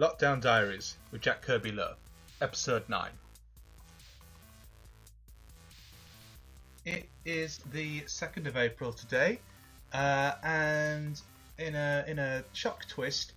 Lockdown Diaries with Jack Kirby Lowe, Episode 9. It is the 2nd of April today, uh, and in a, in a shock twist,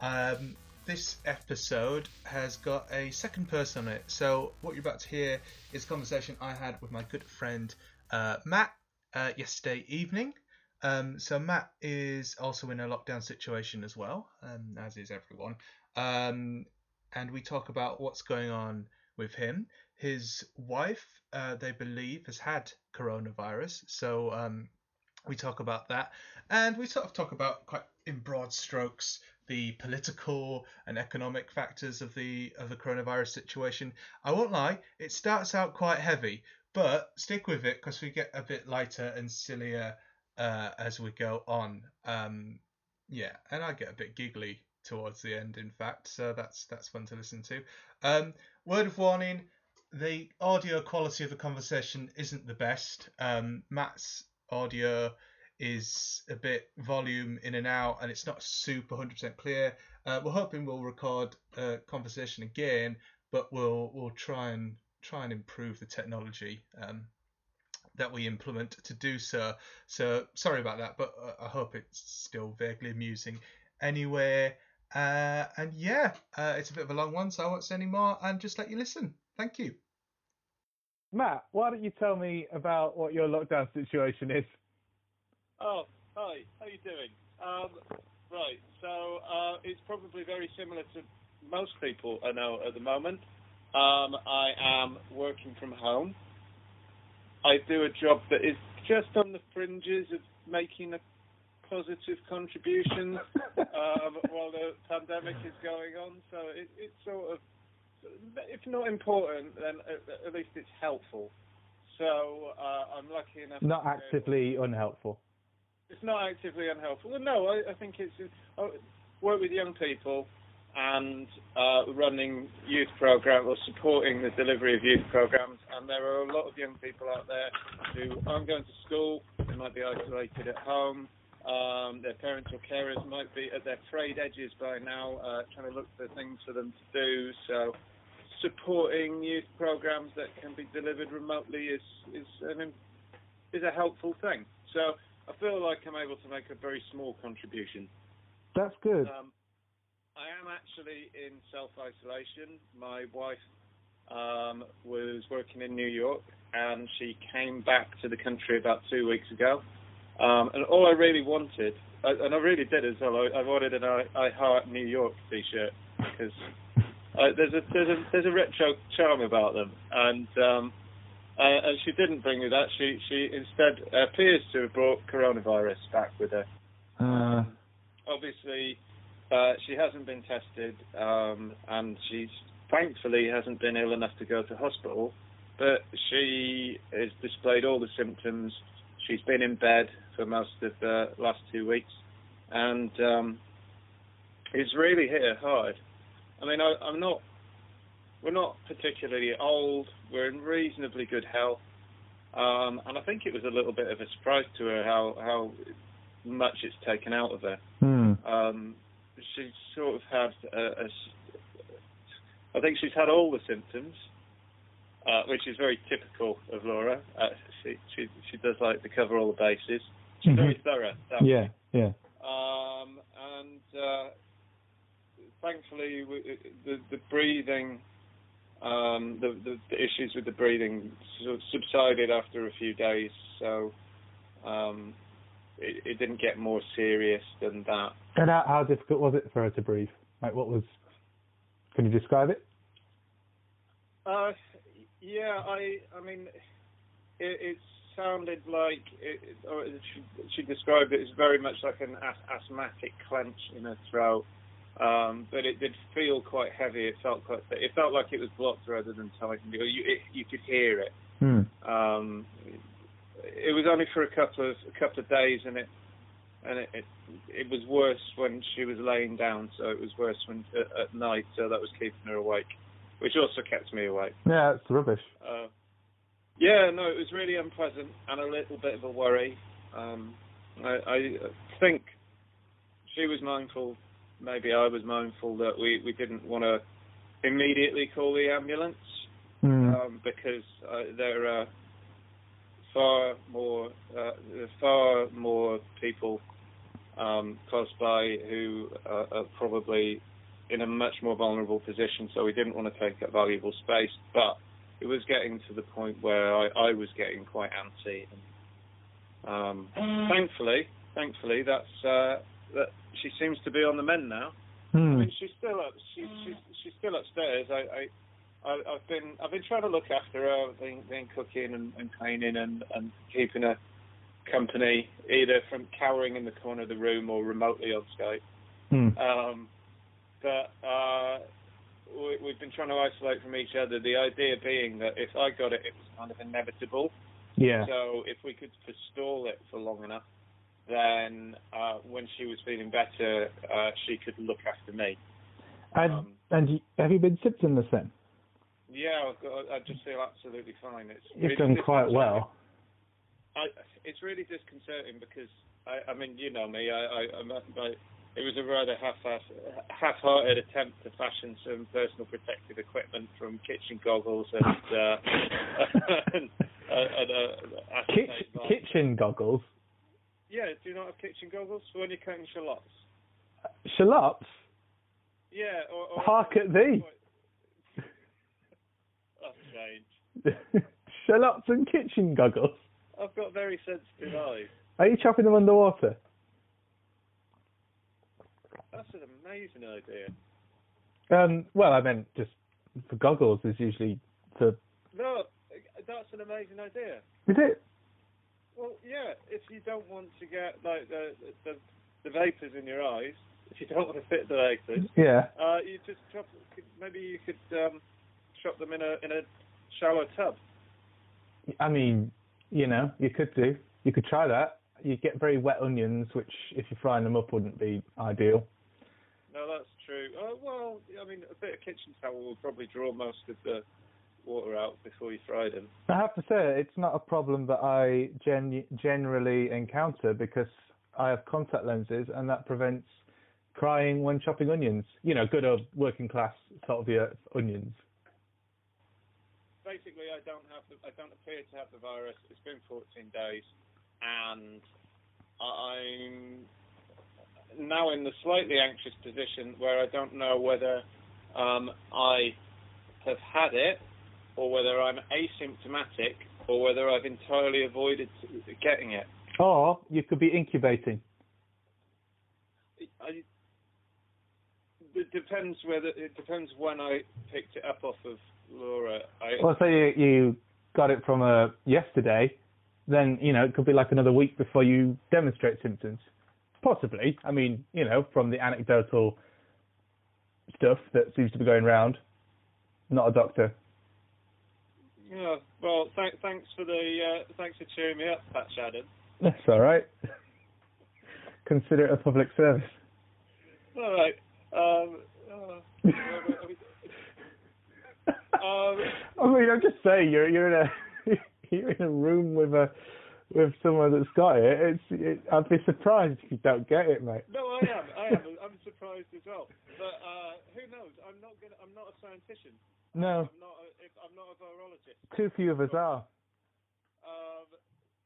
um, this episode has got a second person on it. So, what you're about to hear is a conversation I had with my good friend uh, Matt uh, yesterday evening. Um, so Matt is also in a lockdown situation as well, um, as is everyone. Um, and we talk about what's going on with him. His wife, uh, they believe, has had coronavirus. So um, we talk about that, and we sort of talk about quite in broad strokes the political and economic factors of the of the coronavirus situation. I won't lie, it starts out quite heavy, but stick with it because we get a bit lighter and sillier uh, as we go on. Um, yeah, and I get a bit giggly towards the end, in fact, so that's that's fun to listen to. Um, word of warning: the audio quality of the conversation isn't the best. Um, Matt's audio is a bit volume in and out, and it's not super 100% clear. Uh, we're hoping we'll record a conversation again, but we'll we'll try and try and improve the technology um, that we implement to do so. So sorry about that, but uh, I hope it's still vaguely amusing. Anyway, uh, and yeah, uh, it's a bit of a long one, so I won't say any more and just let you listen. Thank you. Matt, why don't you tell me about what your lockdown situation is? Oh, hi. How are you doing? Um, right. So uh, it's probably very similar to most people I know at the moment. Um, I am working from home. I do a job that is just on the fringes of making a positive contribution um, while the pandemic is going on. So it, it's sort of, if not important, then at, at least it's helpful. So uh, I'm lucky enough. Not actively unhelpful. It's not actively unhelpful. Well, no, I, I think it's I work with young people and uh, running youth programs or supporting the delivery of youth programs. And there are a lot of young people out there who aren't going to school. They might be isolated at home. Um, their parents or carers might be at their frayed edges by now, uh, trying to look for things for them to do. So, supporting youth programs that can be delivered remotely is is an is a helpful thing. So, I feel like I'm able to make a very small contribution. That's good. Um, I am actually in self isolation. My wife um, was working in New York and she came back to the country about two weeks ago. Um, and all I really wanted, and I really did as well, I, I wanted an I, I Heart New York T-shirt because uh, there's a there's a there's a retro charm about them, and um, uh, and she didn't bring me that. She she instead appears to have brought coronavirus back with her. Uh, obviously, uh, she hasn't been tested, um, and she's thankfully hasn't been ill enough to go to hospital. But she has displayed all the symptoms. She's been in bed for most of the last two weeks, and um, it's really hit her hard. I mean, I, I'm not. We're not particularly old. We're in reasonably good health, um, and I think it was a little bit of a surprise to her how how much it's taken out of her. hmm. Um, she's sort of had a, a I think she's had all the symptoms, uh, which is very typical of Laura. Uh, she she she does like to cover all the bases. She's Mhm. very thorough. Yeah, way. yeah. Um, and uh, thankfully, w- the the breathing, um, the, the the issues with the breathing sort of subsided after a few days. So. Um, it, it didn't get more serious than that. And how, how difficult was it for her to breathe? Like, what was? Can you describe it? Uh, yeah, I, I mean, it, it sounded like, it, or she, she described it as very much like an asthmatic clench in her throat. Um, but it did feel quite heavy. It felt quite. It felt like it was blocked rather than tightened. You, it, you could hear it. Hmm. Um, it was only for a couple of a couple of days, and it and it, it it was worse when she was laying down. So it was worse when at, at night. So that was keeping her awake, which also kept me awake. Yeah, it's rubbish. Uh, yeah, no, it was really unpleasant and a little bit of a worry. Um, I, I think she was mindful maybe I was mindful that we, we didn't want to immediately call the ambulance Hmm. um, because uh, there are far more uh, far more people um, close by who uh, are probably in a much more vulnerable position. So we didn't want to take up valuable space, but it was getting to the point where I, I was getting quite antsy. And, um, thankfully, thankfully, that's uh, that she seems to be on the mend now. I Hmm. mean, she's still up. She's she's, she's still upstairs. I, I I I've been I've been trying to look after her, been, been cooking and, and cleaning and and keeping her company either from cowering in the corner of the room or remotely on Skype. Hmm. Um, but uh, we, we've been trying to isolate from each other. The idea being that if I got it, it was kind of inevitable. Yeah. So if we could forestall it for long enough, then uh, when she was feeling better, uh, she could look after me. And Um, and have you been symptomless then? Yeah, I've got, I just feel absolutely fine. It's You've really done quite well. I, it's really disconcerting because I, I mean, you know me. I, I, I'm a- I it was a rather half-hearted attempt to fashion some personal protective equipment from kitchen goggles and uh, and, uh, and uh, Kitchen, kitchen goggles. Yeah, do you not have kitchen goggles for when you're cutting shallots? Shallots. Yeah, or, or Hark at thee. That's strange. Shallots and kitchen goggles. I've got very sensitive eyes. Are you chopping them underwater? That's an amazing idea. Um, well, I meant just for goggles is usually for. No, that's an amazing idea. Is it? Well, yeah, if you don't want to get like the the, the vapors in your eyes, if you don't want to fit the vapors, Yeah. uh, you just chop. Maybe you could um, chop them in a in a shallow tub. I mean, you know, you could do. You could try that. You get very wet onions, which, if you're frying them up, wouldn't be ideal. No, that's true. Uh, well, I mean, a bit of kitchen towel will probably draw most of the water out before you fry them. I have to say, it's not a problem that I gen- generally encounter because I have contact lenses, and that prevents crying when chopping onions. You know, good old working class sort of onions. basically, I don't have the, I don't appear to have the virus. It's been 14 days, and I'm now in the slightly anxious position where I don't know whether um, I have had it or whether I'm asymptomatic or whether I've entirely avoided getting it. Or you could be incubating. I, it depends whether it depends when I picked it up off of Laura. I, Well, say you, you got it from uh, yesterday, then you know it could be like another week before you demonstrate symptoms. Possibly. I mean, you know, from the anecdotal stuff that seems to be going round. Not a doctor. yeah, well, th- thanks for the uh, thanks for cheering me up, Pat Shadden. That's all right. Consider it a public service. All right. Um, uh, um, I mean, I'm just saying, you're you're in a you're in a room with a with someone that's got it. It's it, I'd be surprised if you don't get it, mate. no, I am. I am. I'm surprised as well. But uh, who knows? I'm not gonna. I'm not a scientist. No, I'm not. A, I'm not a virologist. too few of us are. Um,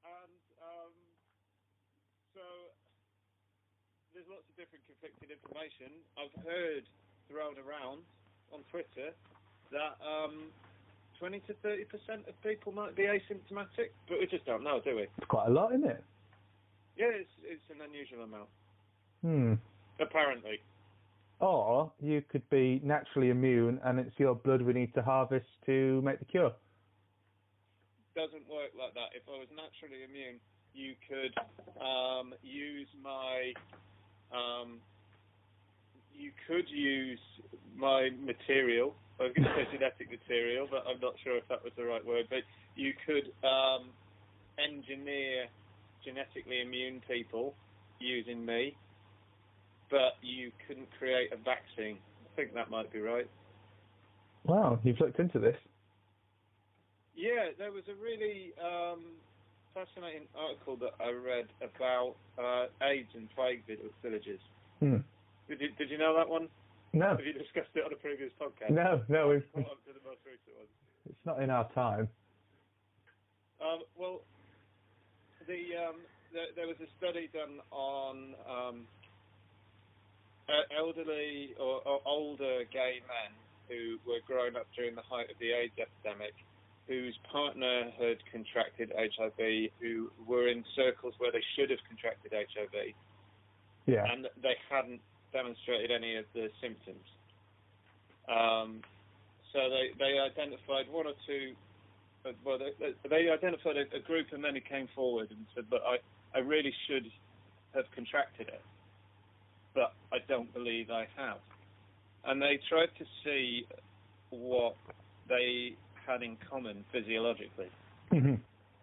and um, so there's lots of different conflicting information. I've heard thrown around on Twitter that um, 20 to 30 percent of people might be asymptomatic, but we just don't know, do we? It's quite a lot, isn't it? Yeah, it's it's an unusual amount, Hmm. apparently. Or you could be naturally immune, and it's your blood we need to harvest to make the cure. Doesn't work like that. If I was naturally immune, you could um, use my um, you could use my material. I was going to say genetic material, but I'm not sure if that was the right word. But you could um, engineer genetically immune people using me, but you couldn't create a vaccine. I think that might be right. Wow, you've looked into this. Yeah, there was a really um, fascinating article that I read about uh, AIDS and plague vill- villages. Hmm. Did you did you know that one? No, Have you discussed it on a previous podcast? no, no. We've, Caught up to the most recent one. it's not in our time. Um, well, the um, there, there was a study done on um, elderly or, or older gay men who were growing up during the height of the AIDS epidemic, whose partner had contracted HIV, who were in circles where they should have contracted HIV, Yeah. and they hadn't demonstrated any of the symptoms. Um, so they, they identified one or two, uh, well, they, they- identified a, a group of men who came forward and said, "But I, I really should have contracted it, but I don't believe I have." And they tried to see what they had in common physiologically. Mhm.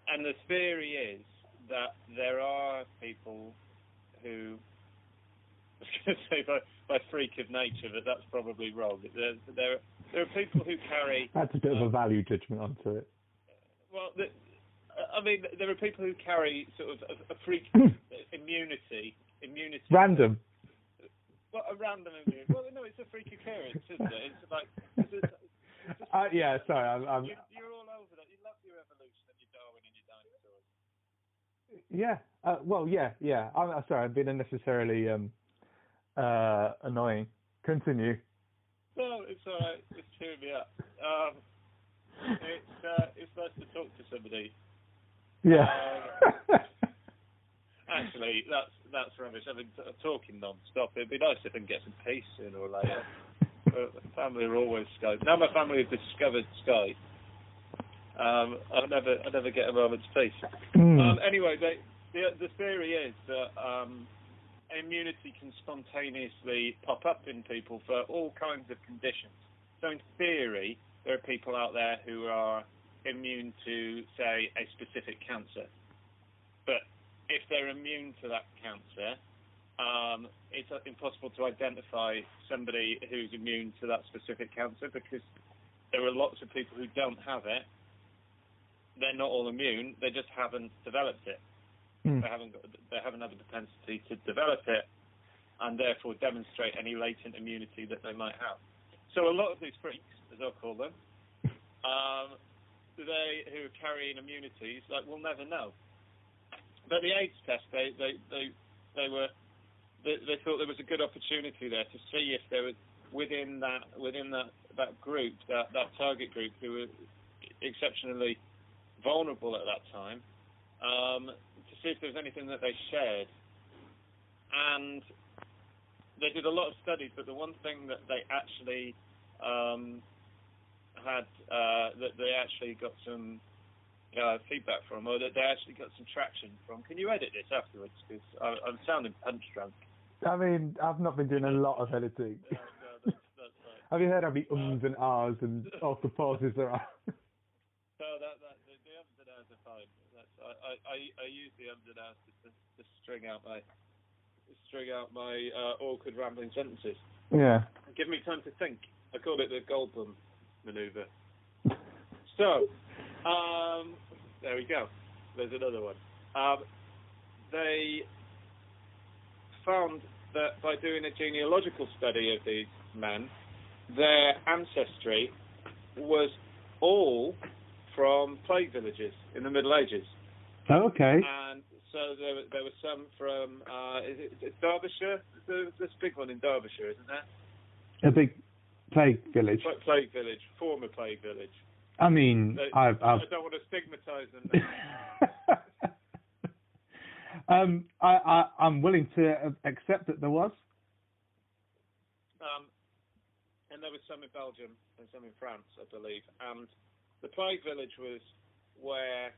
And the theory is that there are people who, I was going to say by, by freak of nature, but that's probably wrong. There, there, there are people who carry, That's a bit of a value judgment onto it. well, the, I mean, there are people who carry sort of a, a freak immunity, immunity. Random. Well, a random immunity. Well, no, it's a freak occurrence, isn't it? It's like, it's a, Uh, yeah, sorry, I'm, I'm you, you're all over that. You love your evolution and your Darwin and your dinosaurs. yeah. Uh, well, yeah, yeah. I'm, I'm sorry, I've been unnecessarily um, uh, annoying. Continue. No, it's all right. It's cheering me up. Um, it's uh, it's nice to talk to somebody. Yeah. Actually, that's that's rubbish. I've been t- talking non-stop. It'd be nice if I can get some peace sooner or later. but the family are always Skype. Now my family have discovered Skype. Um, I never I never get a moment's peace. Mm. Um, anyway, they, the the theory is that um, immunity can spontaneously pop up in people for all kinds of conditions. So in theory, there are people out there who are immune to, say, a specific cancer. But if they're immune to that cancer, um, it's uh, impossible to identify somebody who's immune to that specific cancer because there are lots of people who don't have it. They're not all immune. They just haven't developed it. Mm. They haven't got, they haven't had the propensity to develop it, and therefore demonstrate any latent immunity that they might have. So a lot of these freaks, as I'll call them, um, they who are carrying immunities, like we'll never know. But the AIDS test, they they they, they were they, they thought there was a good opportunity there to see if there was within that within that that group that that target group who were exceptionally vulnerable at that time um, see if there was anything that they shared. And they did a lot of studies, but the one thing that they actually um, had uh, that they actually got some uh, feedback from, or that they actually got some traction from. Can you edit this afterwards? Because I'm sounding punch drunk. I mean, I've not been doing a lot of editing. No, no, that's, that's fine. Have you heard how many ums and ahs and awkward pauses there are? No, that, that the, the ums and ahs are fine. That's, I, I, I, use the ahs to, to, to string out my string out my uh, awkward rambling sentences. yeah. Give me time to think. I call it the Goldblum maneuver. So, um, there we go. There's another one. Um, they found that by doing a genealogical study of these men, their ancestry was all from plague villages in the Middle Ages. Oh, okay. And so there, were- there were some from, uh, is it, Derbyshire? There's this big one in Derbyshire, isn't there? A big plague village. Pla- Plague village, former plague village. I mean, They- I've, I've I don't want to stigmatise them. um, I, I, I'm willing to accept that there was. um, and there was some in Belgium and some in France, I believe. And the plague village was where,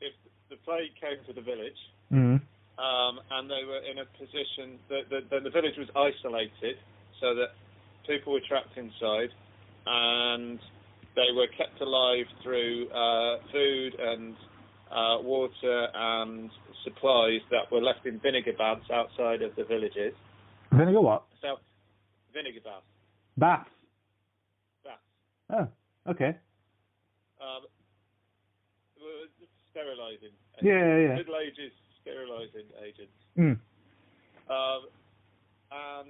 if the plague came to the village, Mm. um, and they were in a position that the, the, the village was isolated, so that people were trapped inside, and they were kept alive through uh, food and uh, water and supplies that were left in vinegar baths outside of the villages. Vinegar what? So, vinegar baths, Baths. baths. Oh, okay. Um, sterilising. Yeah, yeah, yeah. Middle Ages sterilising agents. Mm. Um, and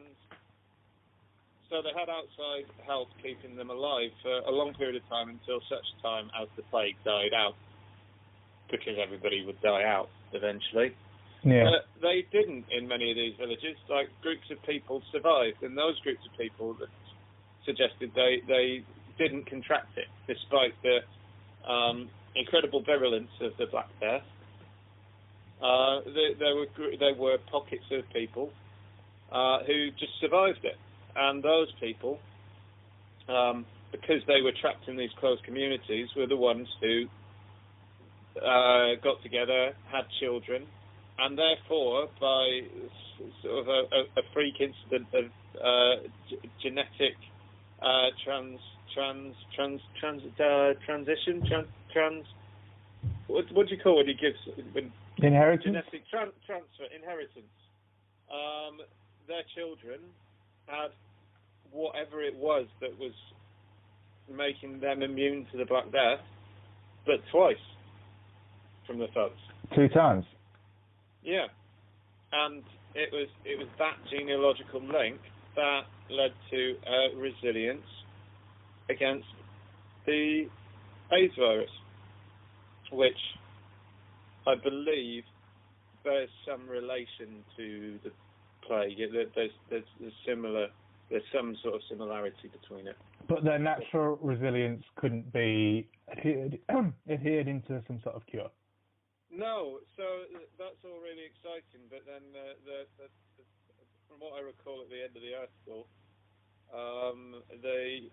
so they had outside help keeping them alive for a long period of time until such time as the plague died out, because everybody would die out eventually. Yeah. But they didn't in many of these villages. Like groups of people survived, and those groups of people that suggested they they didn't contract it, despite the um, incredible virulence of the Black Death. Uh, there, were there were pockets of people uh, who just survived it, and those people, um, because they were trapped in these closed communities, were the ones who uh, got together, had children, and therefore, by sort of a, a, a freak incident of uh, g- genetic uh, trans trans trans trans uh, transition trans trans what what do you call when you gives when Inheritance? genetic tran- transfer inheritance um, their children had whatever it was that was making them immune to the black death but twice from the folks Two times. yeah, and it was it was that genealogical link that led to uh, resilience against the AIDS virus, which I believe bears some relation to the plague. There- There's there's, there's similar there's some sort of similarity between it. But their natural resilience couldn't be adhered, adhered into some sort of cure. No, so that's all really exciting. But then, uh, the, the, the, from what I recall at the end of the article, um, they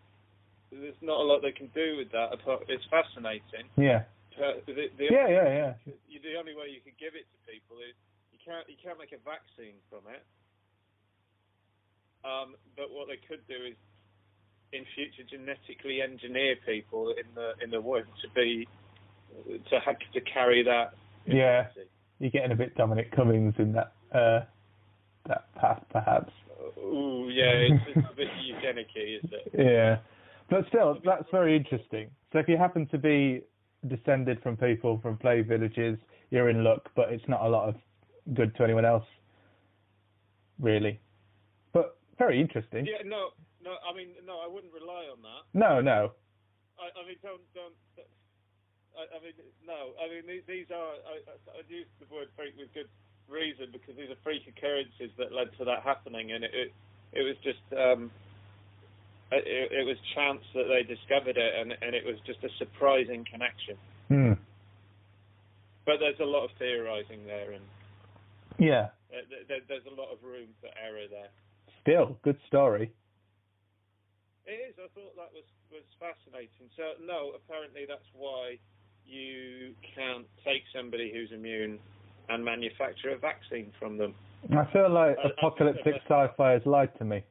there's not a lot they can do with that. It's fascinating. Yeah. The, the, Yeah, yeah, yeah. you- the only way you could give it to people is you can't you can't make a vaccine from it. Um, but what they could do is in future genetically engineer people in the in the womb to be to have to carry that. Yeah. immunity. You're getting a bit Dominic Cummings in that uh, that path, perhaps. Ooh, yeah, it's, it's a bit eugenic-y, isn't it? Yeah. But still, that's very interesting. So if you happen to be descended from people from play villages, you're in luck, but it's not a lot of good to anyone else, really. But very interesting. Yeah, no, no. I mean, no, I wouldn't rely on that. No, no. I, I mean, don't, don't. I, I mean, no. I mean, these, these are. I, I, I'd use the word freak with good reason because these are freak occurrences that led to that happening, and it, it, it was just. Um, it, it was chance that they discovered it, and, and it was just a surprising connection. Hmm. But there's a lot of theorising there, and Yeah. uh, th- th- there's a lot of room for error there. Still, good story. It is. I thought that was was fascinating. So no, apparently that's why you can't take somebody who's immune and manufacture a vaccine from them. I feel like Uh, apocalyptic uh, sci-fi has lied to me.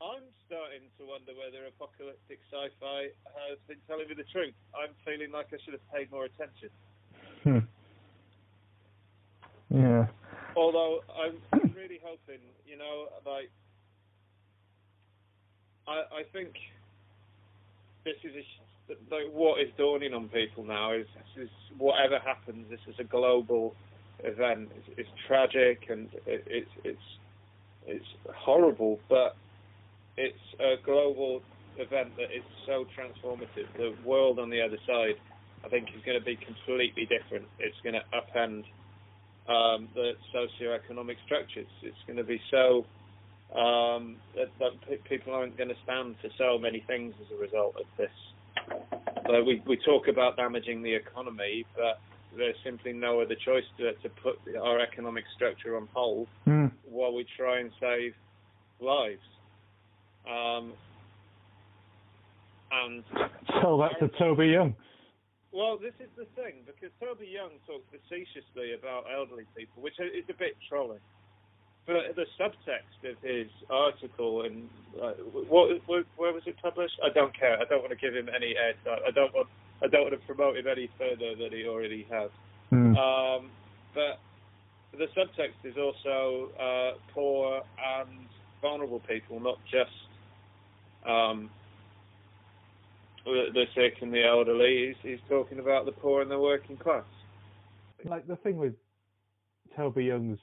I'm starting to wonder whether apocalyptic sci-fi has been telling me the truth. I'm feeling like I should have paid more attention. Hmm. Yeah. Although I'm really hoping, you know, like I I think this is a, sh- like what is dawning on people now is this is whatever happens, this is a global event. It's, it's tragic and it, it's it's it's horrible, but it's a global event that is so transformative. The world on the other side, I think, is going to be completely different. It's going to upend um, the socioeconomic structures. It's going to be so um, that, that pe- people aren't going to stand for so many things as a result of this. Like we we talk about damaging the economy, but there's simply no other choice to, to put our economic structure on hold Hmm. while we try and save lives. Um, and So that's a Toby Young. well, this is the thing because Toby Young talks facetiously about elderly people, which is a bit trolling. But the subtext of his article and uh, what, what, where was it published? I don't care. I don't want to give him any airtime. I don't want. I don't want to promote him any further than he already has. Hmm. Um, but the subtext is also uh, poor and vulnerable people, not just um, the, sick and the elderly. He's, he's talking about the poor and the working class. like the thing with Toby Young's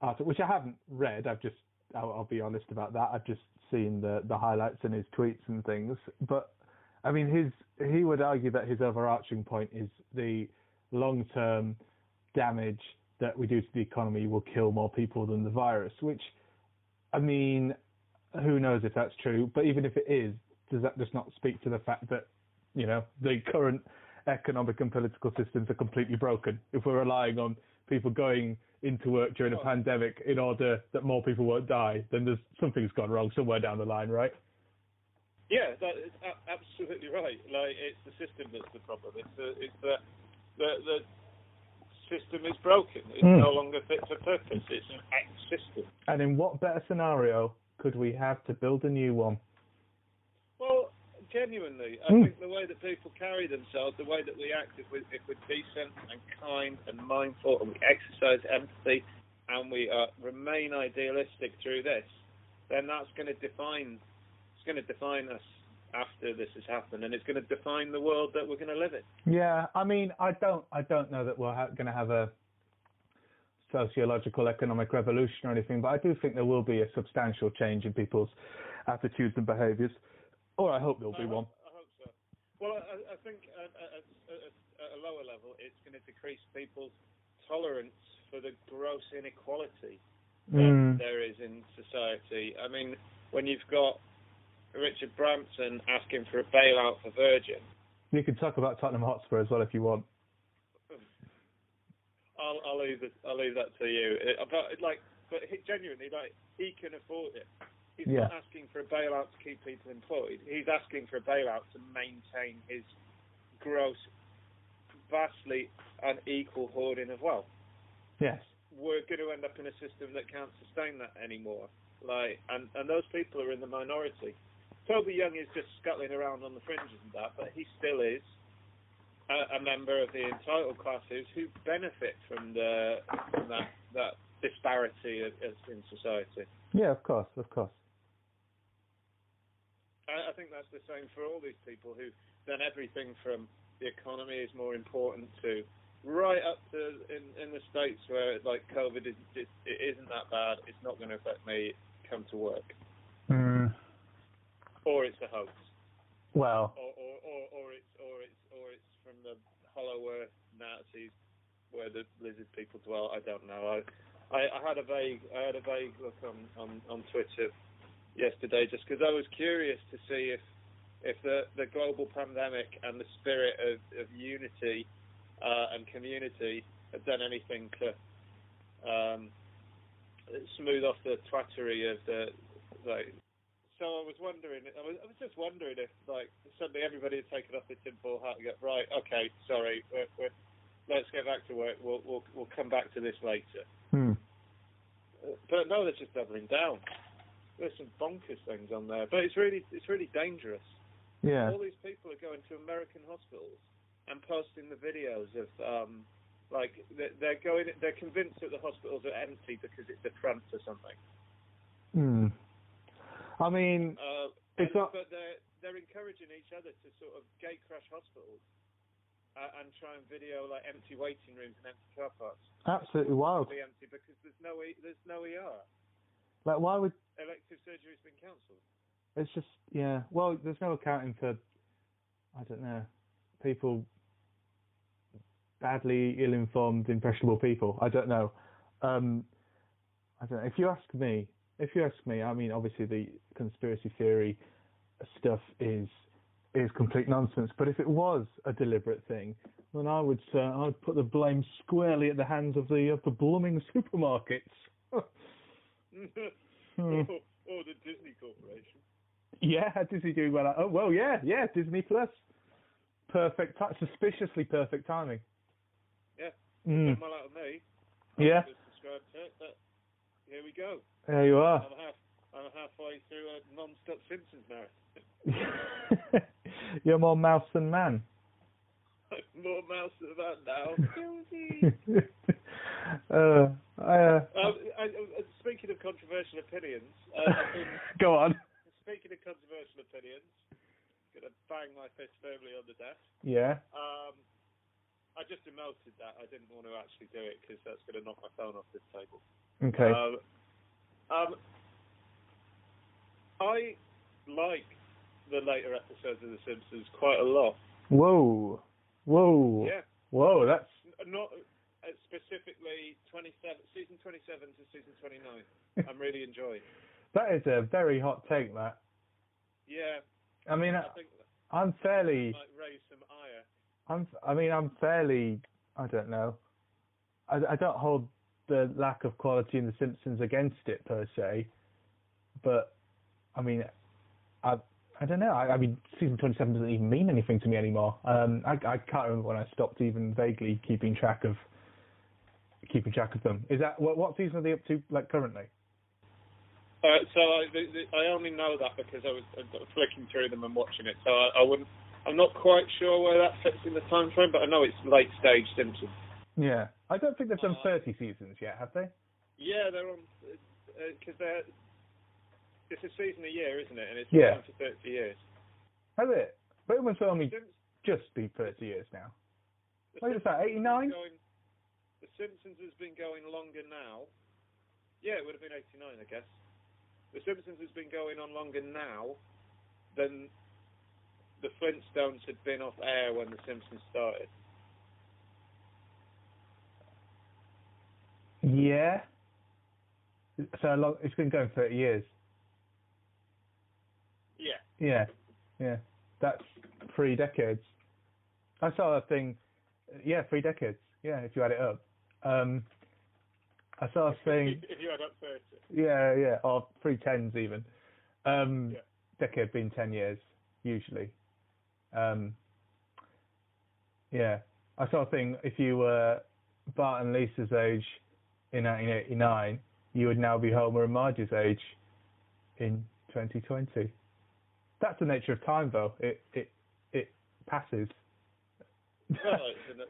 article, which I haven't read, I've just I'll, I'll be honest about that. I've just seen the the highlights and his tweets and things. But I mean, his he would argue that his overarching point is the long term damage that we do to the economy will kill more people than the virus. Which, I mean, who knows if that's true? But even if it is, does that just not speak to the fact that you know the current economic and political systems are completely broken? If we're relying on people going into work during a pandemic in order that more people won't die, then there's something's gone wrong somewhere down the line, right? Yeah, that is absolutely right. Like it's the system that's the problem. It's the it's the the, the system is broken. It's mm. no longer fit for purpose. It's an ex system. And in what better scenario could we have to build a new one? Well, genuinely, I mm. think the way that people carry themselves, the way that we act, if, we're, if we're decent and kind and mindful, and we exercise empathy, and we uh, remain idealistic through this, then that's going to define. It's going to define us after this has happened, and it's going to define the world that we're going to live in. Yeah, I mean, I don't, I don't know that we're ha- going to have a sociological economic revolution or anything, but I do think there will be a substantial change in people's attitudes and behaviours. Or I hope there'll be I one. I hope so. Well, I, I think at, at, at, a lower level, it's going to decrease people's tolerance for the gross inequality that mm. there is in society. I mean, when you've got Richard Branson asking for a bailout for Virgin. You can talk about Tottenham Hotspur as well if you want. I'll, I'll leave it, I'll leave that to you. It, but like, but he, genuinely, like, he can afford it. He's yeah. not asking for a bailout to keep people employed. He's asking for a bailout to maintain his gross, vastly unequal hoarding of wealth. Yes. We're going to end up in a system that can't sustain that anymore. Like, and and those people are in the minority. Toby Young is just scuttling around on the fringes and that, but he still is a, a member of the entitled classes who benefit from the from that that disparity in society. Yeah, of course, of course. I, I think that's the same for all these people who done everything from the economy is more important to right up to in in the states where like COVID is it, it isn't that bad. It's not going to affect me. Come to work. Mm. Or it's a hoax. Well. Or, or, or, or it's or it's or it's from the hollow earth Nazis where the lizard people dwell. I don't know. I, I, I had a vague I had a vague look on on, on Twitter yesterday just because I was curious to see if if the, the global pandemic and the spirit of, of unity uh, and community had done anything to um, smooth off the twattery of the like. So I was wondering, I was, I was just wondering if like suddenly everybody had taken off their tinfoil hat and go right, okay, sorry, we're, we're, let's get back to work. We'll we'll we'll come back to this later. Hmm. But no, they're just doubling down there's some bonkers things on there, but it's really it's really dangerous. Yeah. All these people are going to American hospitals and posting the videos of um, like they're going they're convinced that the hospitals are empty because it's a front or something. Hmm. I mean, uh, it's not. But they're they're encouraging each other to sort of gate crash hospitals uh, and try and video like empty waiting rooms and empty car parks. Absolutely wild. Be empty because there's no there's no ER. Like, why would elective surgery's been cancelled? It's just yeah. Well, there's no accounting for I don't know people badly ill-informed, impressionable people. I don't know. Um, I don't know. If you ask me, if you ask me, I mean, obviously the conspiracy theory stuff is is complete nonsense. But if it was a deliberate thing, then I would uh, I would put the blame squarely at the hands of the of the blooming supermarkets. Hmm. or, the Disney Corporation. Yeah, Disney doing well. Oh well, yeah, yeah, Disney Plus. Perfect, suspiciously perfect timing. Yeah, mm. well out of me. Yeah. Subscribe to it, but here we go. There you are. I'm, half, I'm halfway through a non-stop Simpsons marathon. You're more mouse than man. more mouse than man now. uh, I, uh, um, I, I, speaking of controversial opinions, uh, go on. Speaking of controversial opinions, I'm gonna bang my fist firmly on the desk. Yeah. Um, I just emoted that. I didn't want to actually do it because that's going to knock my phone off this table. Okay. Um, um, I like the later episodes of The Simpsons quite a lot. Whoa, whoa, Yeah, whoa. That's not uh, specifically 27, season 27 to season 29. I'm really enjoying. that is a very hot take. That Yeah, I mean, I think that I'm fairly. might raise some ire. I'm. I mean, I'm fairly. I don't know. I, I don't hold the lack of quality in The Simpsons against it per se, but I mean, I. I don't know. I, I mean, season 27 doesn't even mean anything to me anymore. Um, I, I can't remember when I stopped even vaguely keeping track of keeping track of them. Is that what, what season are they up to like currently? Uh, so I, the, the, I only know that because I was uh, flicking through them and watching it. So I, I wouldn't. I'm not quite sure where that fits in the time frame, but I know it's late stage Simpsons. Yeah, I don't think they've done Uh, 30 seasons yet, have they? Yeah, they're on because they're. It's a season a year, isn't it? And it's Yeah. on for 30 years. Has it? But it must only just be 30 years now. What is that, 89? the Simpsons has been going longer now. Yeah, it would have been 89, I guess. The Simpsons has been going on longer now than the Flintstones had been off air when the Simpsons started. Yeah. So long, it's been going 30 years. Yeah. Yeah, yeah. That's three decades. I saw a thing. Yeah, three decades. Yeah, if you add it up. Um, I saw a thing. if you add up 30. Yeah, yeah, or three tens even. Um, Yeah. Decade being ten years usually. Um, yeah, I saw a thing. If you were Bart and Lisa's age in 1989, you would now be Homer and Marge's age in 2020. That's the nature of time, though. It it it passes. Well, it's, an,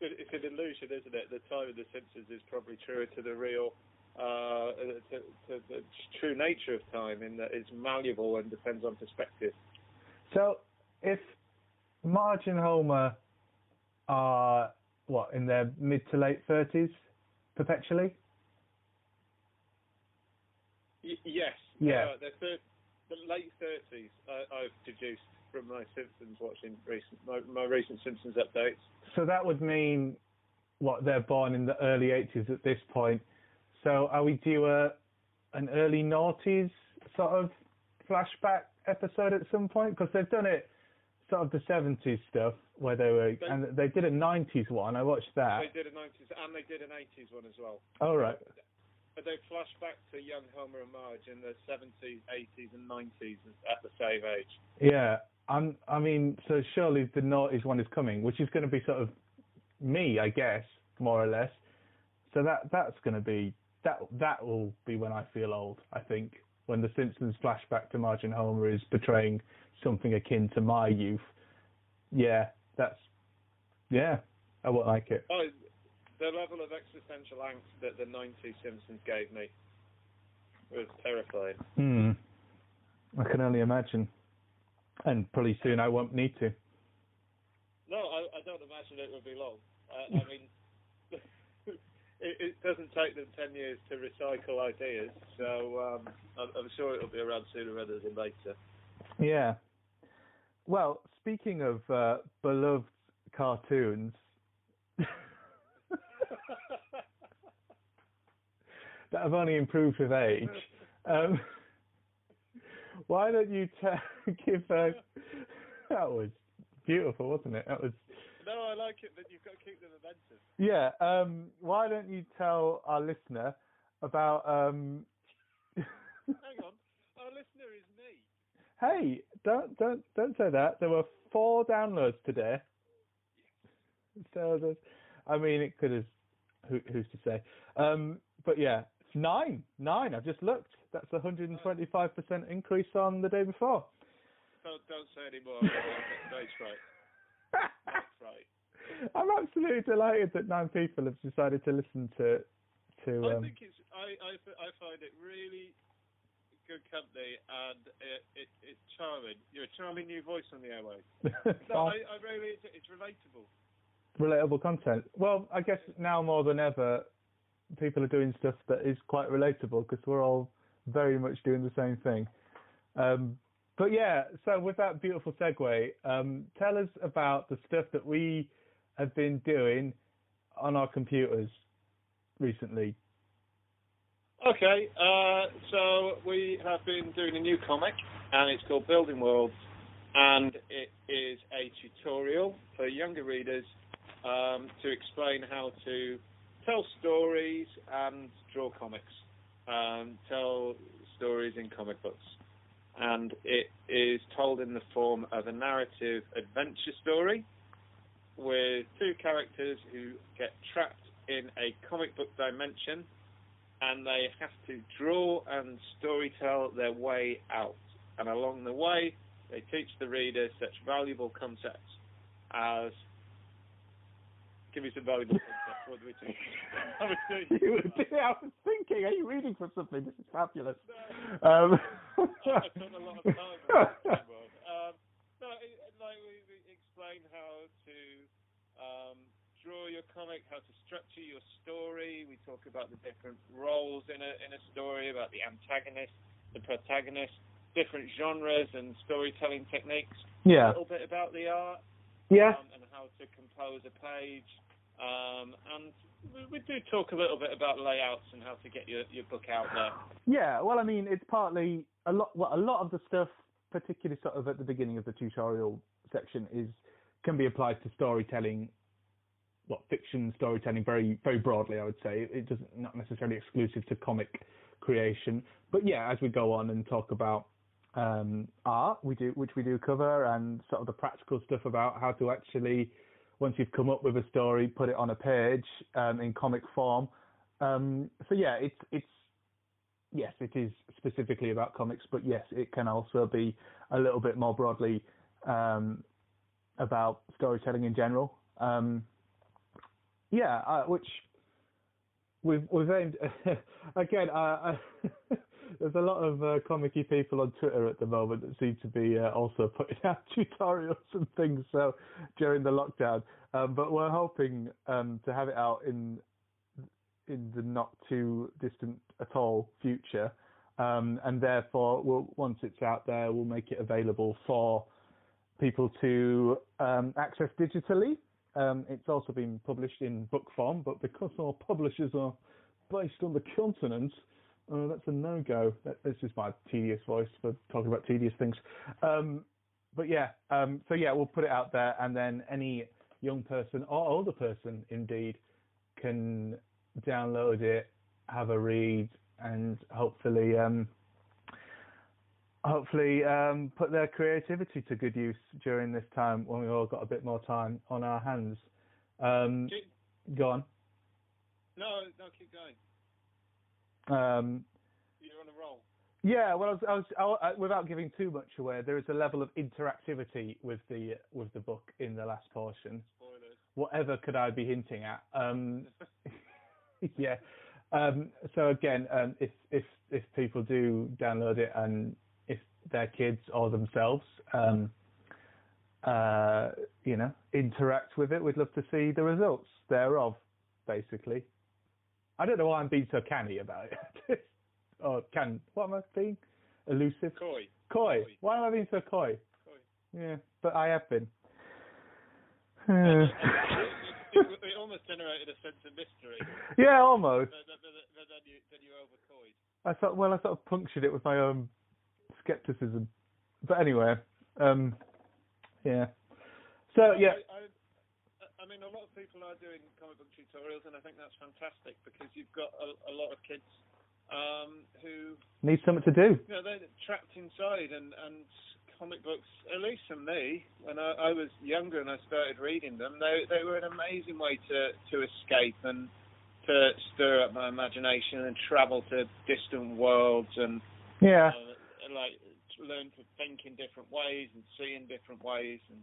it's an illusion, isn't it? The time of The Simpsons is probably truer to the real, uh, to, to the true nature of time in that it's malleable and depends on perspective. So, if Marge and Homer are what in their mid to late thirties, perpetually, Y- yes. Yeah. Uh, the, thir- the late 30s I, I've deduced from my Simpsons watching recent my, my recent Simpsons updates. so that would mean what they're born in the early eighties at this point. So, are we due a an early noughties sort of flashback episode at some point? Because they've done it sort of the seventies stuff where they were, They- and they did a nineties one. I watched that. They did a 90s and they did an 80s one as well. All right. But they flash back to young Homer and Marge in the 70s, 80s, and 90s at the same age. Yeah, I'm. I mean, so surely the noughties one is coming, which is going to be sort of me, I guess, more or less. So that that's going to be that that will be when I feel old. I think when the Simpsons flashback to Marge and Homer is portraying something akin to my youth. Yeah, that's yeah. I won't like it. Oh, the level of existential angst that the 90s Simpsons gave me was terrifying. Hmm. I can only imagine. And pretty soon I won't need to. No, I, I don't imagine it would be long. Uh, I mean, it, doesn't take them 10 years to recycle ideas, so um, I'm, I'm sure it'll be around sooner rather than later. Yeah. Well, speaking of uh, beloved cartoons that have only improved with age, um, why don't you t- give a... That was beautiful, wasn't it? That was I like it, but you've got to keep the momentum. yeah. Um, why don't you tell our listener about? Um, Hang on, our listener is me. hey, don't don't don't say that. There were four downloads today. So there's, I mean, it could have. Who, who's to say? Um, but yeah, it's nine, nine. I've just looked. That's a 125 percent increase on the day before. Don't, don't say any more. That's right. I'm absolutely delighted that nine people have decided to listen to to. I Um, think it's. I, I, I find it really good company, and it, it, it's charming. You're a charming new voice on the airwaves. No, I, I really. It's, it's relatable. relatable content. Well, I guess now more than ever, people are doing stuff that is quite relatable because we're all very much doing the same thing. Um, but yeah, so with that beautiful segue, um, tell us about the stuff that we have been doing on our computers recently. Okay, uh, so we have been doing a new comic, and it's called Building Worlds, and it is a tutorial for younger readers um, to explain how to tell stories and draw comics, um, tell stories in comic books. And it is told in the form of a narrative adventure story with two characters who get trapped in a comic book dimension and they have to draw and storytell their way out. And along the way, they teach the reader such valuable concepts as give me some valuable concepts. What do we teach? I was doing- I was thinking, are you reading from something? This is fabulous. No, Um, I spent a lot of time on this one. Um, no, it, like we, we explain how to um, draw your comic, how to structure your story. We talk about the different roles in a in a story, about the antagonist, the protagonist, different genres and storytelling techniques. yeah, A little bit about the art yeah, um, and how to compose a page. Um, and we, we do talk a little bit about layouts and how to get your, your book out there. yeah. Well, I mean, it's partly a lot. Well, a lot of the stuff, particularly sort of at the beginning of the tutorial section, is can be applied to storytelling. Well, fiction storytelling very very broadly, I would say. It doesn't not necessarily exclusive to comic creation, but yeah, as we go on and talk about um, art, we do which we do cover, and sort of the practical stuff about how to actually, once you've come up with a story, put it on a page um, in comic form. Um, so yeah, it's it's yes, it is specifically about comics, but yes, it can also be a little bit more broadly um, about storytelling in general. Um, yeah, uh, which we've we've aimed again. Uh, uh, there's a lot of uh, comic-y people on Twitter at the moment that seem to be uh, also putting out tutorials and things. So during the lockdown, um, but we're hoping um, to have it out in in the not too distant at all future, um, and therefore, we'll, once it's out there, we'll make it available for people to um, access digitally. Um, it's also been published in book form, but because our publishers are based on the continent, uh, that's a no-go. This is my tedious voice for talking about tedious things. Um, but yeah, um, so yeah, we'll put it out there, and then any young person or older person, indeed, can download it, have a read, and hopefully, um, hopefully, um, put their creativity to good use during this time when we've all got a bit more time on our hands. Um, Keep, go on. no, no, keep going. Um, You're on a roll. Yeah, well, I was, I was, I, I- without giving too much away, there is a level of interactivity with the with the book in the last portion. Spoilers. Whatever could I be hinting at? Um, yeah. Um, so again, um, if if if people do download it and their kids or themselves, um, uh, you know, interact with it, we'd love to see the results thereof. Basically, I don't know why I'm being so canny about it. or can what am I being? Elusive. Coy. Coy. Coy. Why am I being so coy? Coy. Yeah, but I have been. it, it, it almost generated a sense of mystery. yeah, almost. But, but, but, but then you then you overcoyed. I thought, well, I sort of punctured it with my own skepticism. But anyway, um, yeah. So yeah, I, I, I mean, a lot of people are doing comic book tutorials, and I think that's fantastic because you've got a, a lot of kids um, who, need something to do. you know, they're trapped inside, and and comic books, at least for me, when I, I was younger and I started reading them, they they were an amazing way to to escape and to stir up my imagination and travel to distant worlds and Yeah, uh, like learn to think in different ways and see in different ways and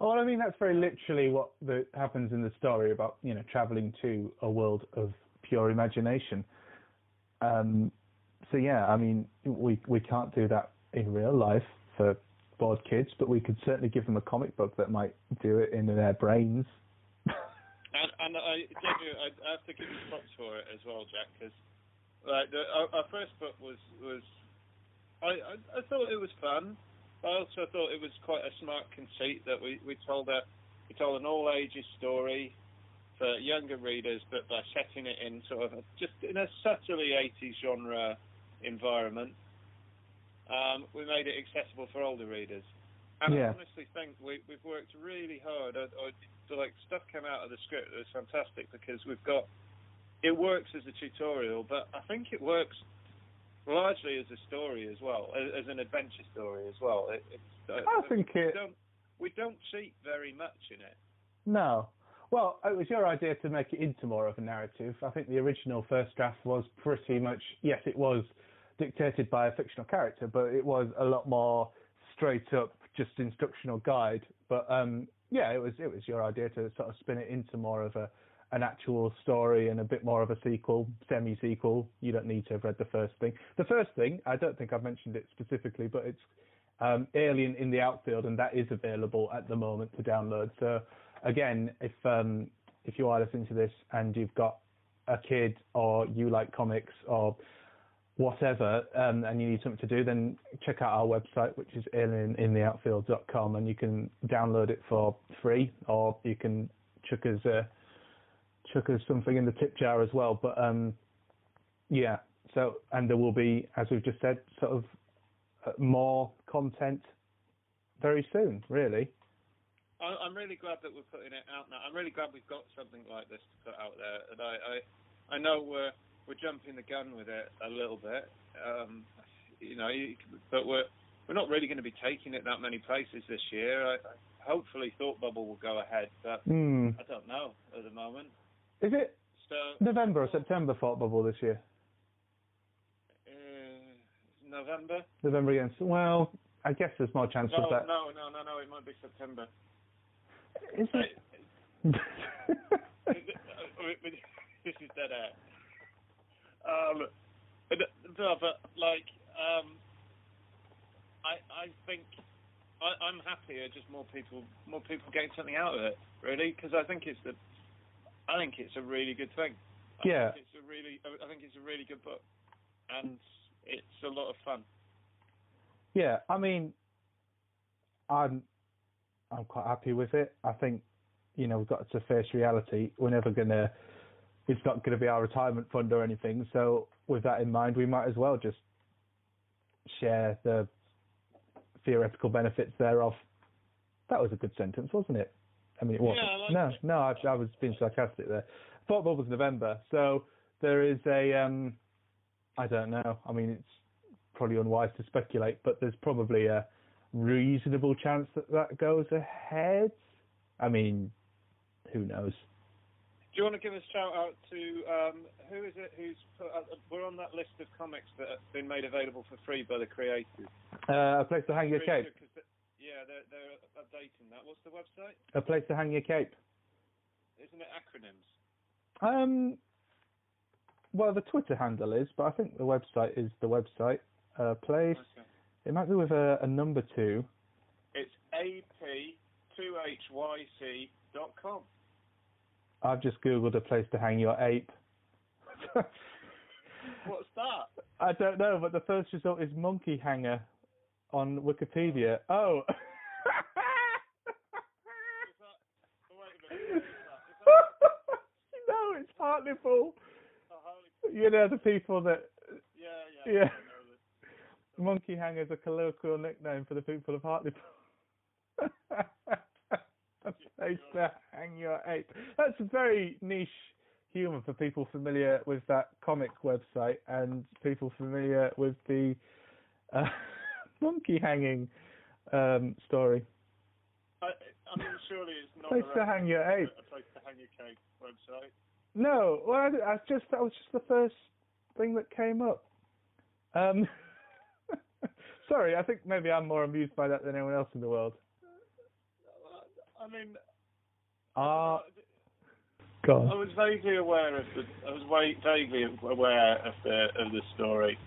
Oh, well, I mean that's very literally what the, happens in the story about you know traveling to a world of pure imagination. Um, so yeah, I mean we we can't do that in real life for bored kids, but we could certainly give them a comic book that might do it in their brains. And, and I, I have to give you props for it as well, Jack, because like the, our, our first book was was I, I, I thought it was fun. I also thought it was quite a smart conceit that we, we told a we told an all ages story for younger readers, but by setting it in sort of a, just in a subtly 80s genre environment, um, we made it accessible for older readers. And Yeah. I honestly think we, we've worked really hard. I, I, the, like stuff came out of the script that was fantastic because we've got it works as a tutorial, but I think it works largely as a story as well, as, an adventure story as well. It, it's, uh, I think we it. don't we don't cheat very much in it. No. Well, it was your idea to make it into more of a narrative. I think the original first draft was pretty much, yes, it was dictated by a fictional character, but it was a lot more straight up, just instructional guide. But um, yeah, it was it was your idea to sort of spin it into more of a an actual story and a bit more of a sequel, semi sequel. You don't need to have read the first thing. The first thing, I don't think I've mentioned it specifically, but it's um, Alien in the Outfield, and that is available at the moment to download. So again, if um, if you are listening to this and you've got a kid or you like comics or whatever, um, and you need something to do, then check out our website, which is alienintheoutfield.com, and you can download it for free, or you can chuck us uh, chuck us something in the tip jar as well. But um, yeah, so and there will be, as we've just said, sort of uh, more content very soon, really. I, I'm really glad that we're putting it out now. I'm really glad we've got something like this to put out there, and I I, I know we're we're jumping the gun with it a little bit, um, you know, but we're we're not really going to be taking it that many places this year. I, I hopefully Thought Bubble will go ahead, but Hmm. I don't know at the moment. Is it So November or September Thought Bubble this year? uh, November? November again. Well, I guess there's more chance No, of that. no, no, no, no. It might be September. Is Uh, it? this is dead air. Um, no, but like, um, I I think I, I'm happier just more people more people getting something out of it really because I think it's the I think it's a really good thing. I Yeah. think it's a really I think it's a really good book, and it's a lot of fun. Yeah, I mean, I'm I'm quite happy with it. I think you know we've got to face reality. We're never gonna. It's not going to be our retirement fund or anything. So with that in mind, we might as well just share the theoretical benefits thereof. That was a good sentence, wasn't it? I mean, it wasn't. Yeah, no, no, I, I was being sarcastic there. Thought was November, so there is a. Um, I don't know. I mean, it's probably unwise to speculate, but there's probably a reasonable chance that that goes ahead. I mean, who knows? Do you want to give a shout out to um, who is it who's put, uh, we're on that list of comics that have been made available for free by the creators. Uh, a place to hang your cape. Good 'cause the- yeah, they're, they're updating that. What's the website? A place to hang your cape. Isn't it acronyms? Um, well, the Twitter handle is, but I think the website is the website. Uh, place. Okay. It might be with a, a number two. It's ap2hyc.com. I've just googled a place to hang your ape. What's that? I don't know, but the first result is monkey hanger on Wikipedia. Oh. Is that, oh, wait a minute. What is that? Is that no, it's Hartlepool. a holy... You know the people that Yeah, yeah. Yeah. I know this. monkey hanger is a colloquial nickname for the people of Hartlepool. a place to hang your ape. That's very niche humour for people familiar with that comic website and people familiar with the uh, monkey hanging um, story. I, I mean, surely it's not Place a to hang your ape. a place to hang your cape website. No, well, I, I just that was just the first thing that came up. Um, sorry, I think maybe I'm more amused by that than anyone else in the world. I mean, Ah, I God. was vaguely aware of the. I was wa- vaguely aware of the of the story.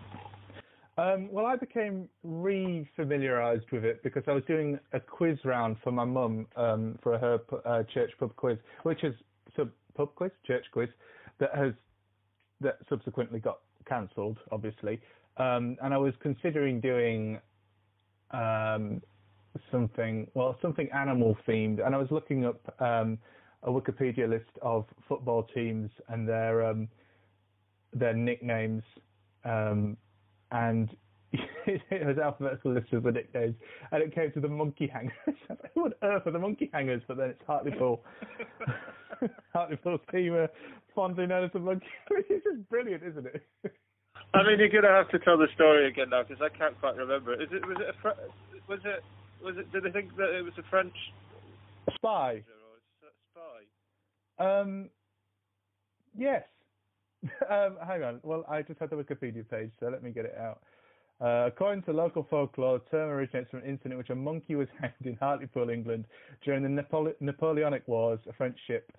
Um, well, I became re-familiarised with it because I was doing a quiz round for my mum um, for her uh, church pub quiz, which is sub pub quiz, church quiz, that has that subsequently got cancelled, obviously. um, and I was considering doing um, something, well, something animal themed, and I was looking up um, a Wikipedia list of football teams and their their nicknames, um, and it was alphabetical list of the nicknames, and it came to the Monkey Hangers. Who on earth are the Monkey Hangers? But then it's Hartlepool. Hartlepool's team are fondly known as the Monkey. It's just brilliant, isn't it? I mean, you're gonna have to tell the story again now because I can't quite remember. Is it was it a Fr- was it was it? Did they think that it was a French Spy. spy? Um, yes. Um, hang on. Well, I just had the Wikipedia page, so let me get it out. Uh, according to local folklore, the term originates from an incident in which a monkey was hanged in Hartlepool, England. During the Napole- Napoleonic Wars, a French ship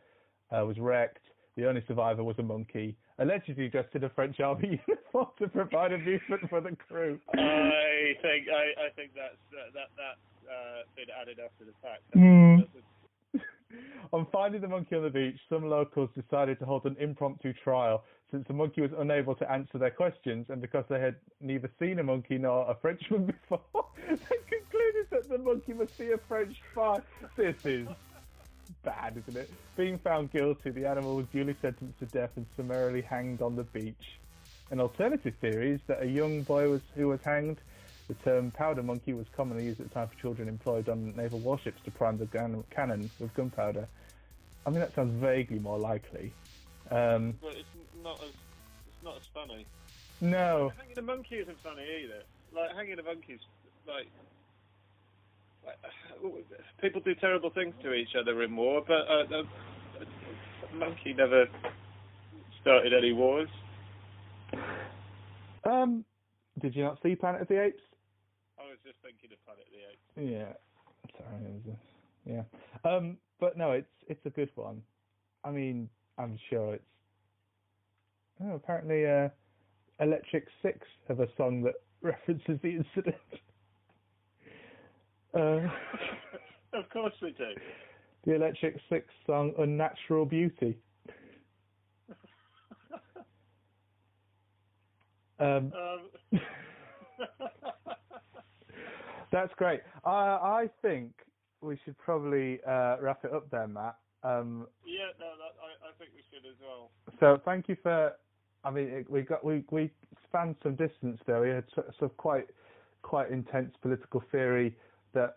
uh, was wrecked. The only survivor was a monkey, allegedly dressed in a French army uniform to provide amusement for the crew. I think I, I think that's uh, that that uh, been added after the fact. That's a- On finding the monkey on the beach, some locals decided to hold an impromptu trial since the monkey was unable to answer their questions and because they had neither seen a monkey nor a Frenchman before, they concluded that the monkey must be a French spy. This is bad, isn't it? Being found guilty, the animal was duly sentenced to death and summarily hanged on the beach. An alternative theory is that a young boy was who was hanged. The term powder monkey was commonly used at the time for children employed on naval warships to prime the gun- cannon with gunpowder. I mean, that sounds vaguely more likely. Um, but it's not as it's not as funny. no, Hanging a monkey isn't funny either. Like hanging a monkey's like. like, People do terrible things to each other in war, but uh, a, a monkey never started any wars. um, did you not see Planet of the Apes? I was just thinking of Planet of the Apes. Yeah, sorry, it was a, yeah. Um, but no, it's it's a good one. I mean, I'm sure it's. Oh, apparently, uh, Electric Six have a song that references the incident. Uh, of course we do. the Electric Six song "Unnatural Beauty." Um, Um, that's great. I I think we should probably uh, wrap it up there, Matt. Um, yeah, no, that, I, I think we should as well. So thank you for. I mean, it, we got we we spanned some distance there. We had sort of quite quite intense political theory that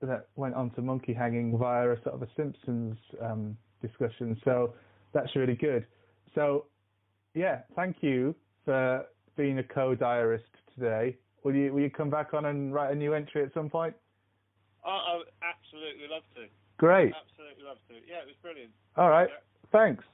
that went on to monkey hanging via a sort of a Simpsons um, discussion. So that's really good. So yeah, thank you for being a co-diarist today. Will you will you come back on and write a new entry at some point? I, I would absolutely love to. Great. Absolutely love to. Yeah, it was brilliant. All right. Yeah. Thanks.